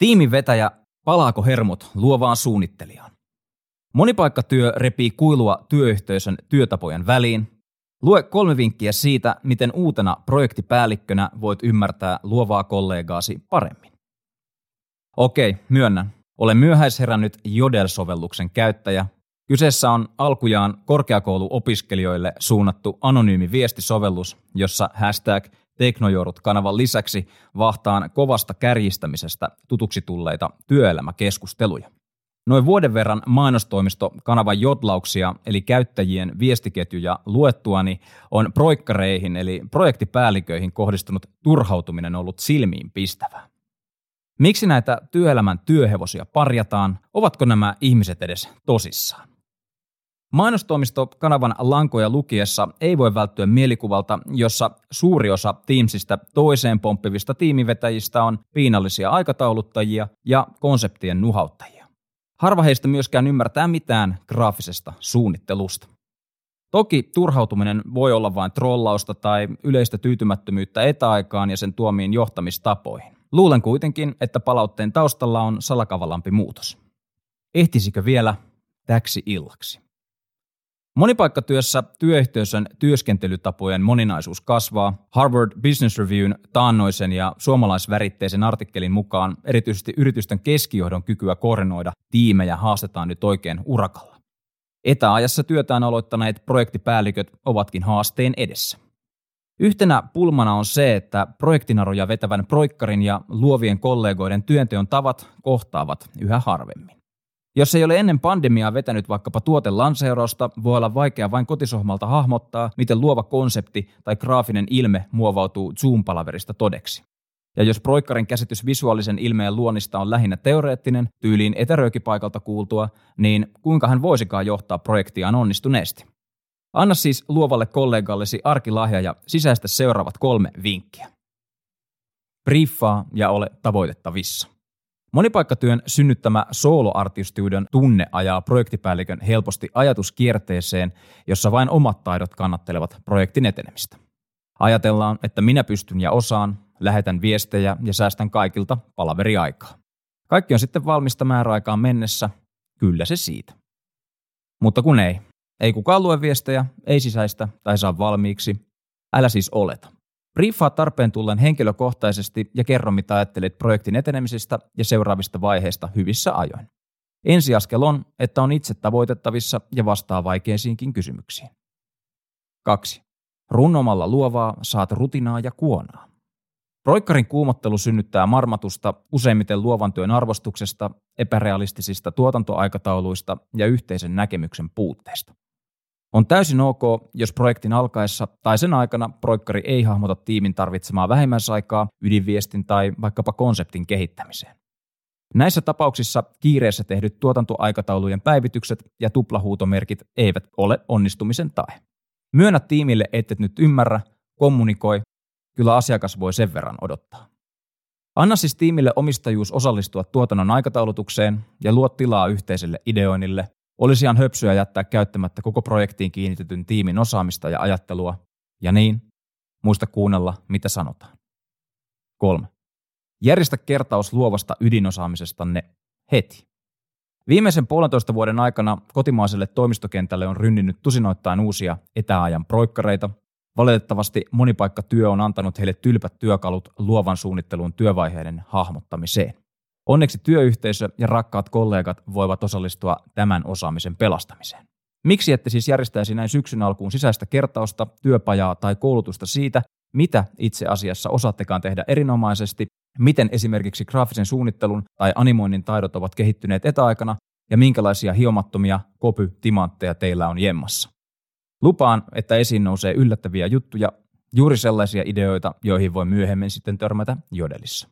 Tiimin vetäjä, palaako hermot luovaan suunnittelijaan? Monipaikkatyö repii kuilua työyhteisön työtapojen väliin. Lue kolme vinkkiä siitä, miten uutena projektipäällikkönä voit ymmärtää luovaa kollegaasi paremmin. Okei, myönnän. Olen myöhäisherännyt Jodel-sovelluksen käyttäjä. Kyseessä on alkujaan korkeakouluopiskelijoille suunnattu anonyymi viestisovellus, jossa hashtag Teknojourut-kanavan lisäksi vahtaan kovasta kärjistämisestä tutuksi tulleita työelämäkeskusteluja. Noin vuoden verran mainostoimisto kanavan jotlauksia eli käyttäjien viestiketjuja luettuani on proikkareihin eli projektipäälliköihin kohdistunut turhautuminen ollut silmiin pistävää. Miksi näitä työelämän työhevosia parjataan? Ovatko nämä ihmiset edes tosissaan? Mainostoimisto kanavan lankoja lukiessa ei voi välttyä mielikuvalta, jossa suuri osa Teamsista toiseen pomppivista tiimivetäjistä on piinallisia aikatauluttajia ja konseptien nuhauttajia. Harva heistä myöskään ymmärtää mitään graafisesta suunnittelusta. Toki turhautuminen voi olla vain trollausta tai yleistä tyytymättömyyttä etäaikaan ja sen tuomiin johtamistapoihin. Luulen kuitenkin, että palautteen taustalla on salakavalampi muutos. Ehtisikö vielä täksi illaksi? Monipaikkatyössä työyhteisön työskentelytapojen moninaisuus kasvaa. Harvard Business Reviewn taannoisen ja suomalaisväritteisen artikkelin mukaan erityisesti yritysten keskijohdon kykyä koordinoida tiimejä haastetaan nyt oikein urakalla. Etäajassa työtään aloittaneet projektipäälliköt ovatkin haasteen edessä. Yhtenä pulmana on se, että projektinaroja vetävän proikkarin ja luovien kollegoiden työnteon tavat kohtaavat yhä harvemmin. Jos ei ole ennen pandemiaa vetänyt vaikkapa tuotelanseerausta, voi olla vaikea vain kotisohmalta hahmottaa, miten luova konsepti tai graafinen ilme muovautuu Zoom-palaverista todeksi. Ja jos proikkarin käsitys visuaalisen ilmeen luonnista on lähinnä teoreettinen, tyyliin etäröökipaikalta kuultua, niin kuinka hän voisikaan johtaa projektiaan onnistuneesti? Anna siis luovalle kollegallesi arkilahja ja sisäistä seuraavat kolme vinkkiä. Briefaa ja ole tavoitettavissa. Monipaikkatyön synnyttämä soloartistiuden tunne ajaa projektipäällikön helposti ajatuskierteeseen, jossa vain omat taidot kannattelevat projektin etenemistä. Ajatellaan, että minä pystyn ja osaan, lähetän viestejä ja säästän kaikilta palaveriaikaa. Kaikki on sitten valmista määräaikaan mennessä, kyllä se siitä. Mutta kun ei. Ei kukaan lue viestejä, ei sisäistä tai saa valmiiksi. Älä siis oleta. Briefaa tarpeen tullen henkilökohtaisesti ja kerro, mitä ajattelet projektin etenemisestä ja seuraavista vaiheista hyvissä ajoin. Ensiaskel on, että on itse tavoitettavissa ja vastaa vaikeisiinkin kysymyksiin. 2. Runnomalla luovaa saat rutinaa ja kuonaa. Proikkarin kuumottelu synnyttää marmatusta useimmiten luovan työn arvostuksesta, epärealistisista tuotantoaikatauluista ja yhteisen näkemyksen puutteesta. On täysin ok, jos projektin alkaessa tai sen aikana proikkari ei hahmota tiimin tarvitsemaa vähimmäisaikaa ydinviestin tai vaikkapa konseptin kehittämiseen. Näissä tapauksissa kiireessä tehdyt tuotantoaikataulujen päivitykset ja tuplahuutomerkit eivät ole onnistumisen tae. Myönnä tiimille, et nyt ymmärrä, kommunikoi, kyllä asiakas voi sen verran odottaa. Anna siis tiimille omistajuus osallistua tuotannon aikataulutukseen ja luo tilaa yhteiselle ideoinnille, olisi ihan höpsyä jättää käyttämättä koko projektiin kiinnitetyn tiimin osaamista ja ajattelua. Ja niin, muista kuunnella, mitä sanotaan. 3. Järjestä kertaus luovasta ydinosaamisestanne heti. Viimeisen puolentoista vuoden aikana kotimaiselle toimistokentälle on rynninnyt tusinoittain uusia etäajan proikkareita. Valitettavasti monipaikkatyö on antanut heille tylpät työkalut luovan suunnittelun työvaiheiden hahmottamiseen. Onneksi työyhteisö ja rakkaat kollegat voivat osallistua tämän osaamisen pelastamiseen. Miksi ette siis järjestäisi näin syksyn alkuun sisäistä kertausta, työpajaa tai koulutusta siitä, mitä itse asiassa osaattekaan tehdä erinomaisesti, miten esimerkiksi graafisen suunnittelun tai animoinnin taidot ovat kehittyneet etäaikana ja minkälaisia hiomattomia kopy-timantteja teillä on jemmassa. Lupaan, että esiin nousee yllättäviä juttuja, juuri sellaisia ideoita, joihin voi myöhemmin sitten törmätä jodelissa.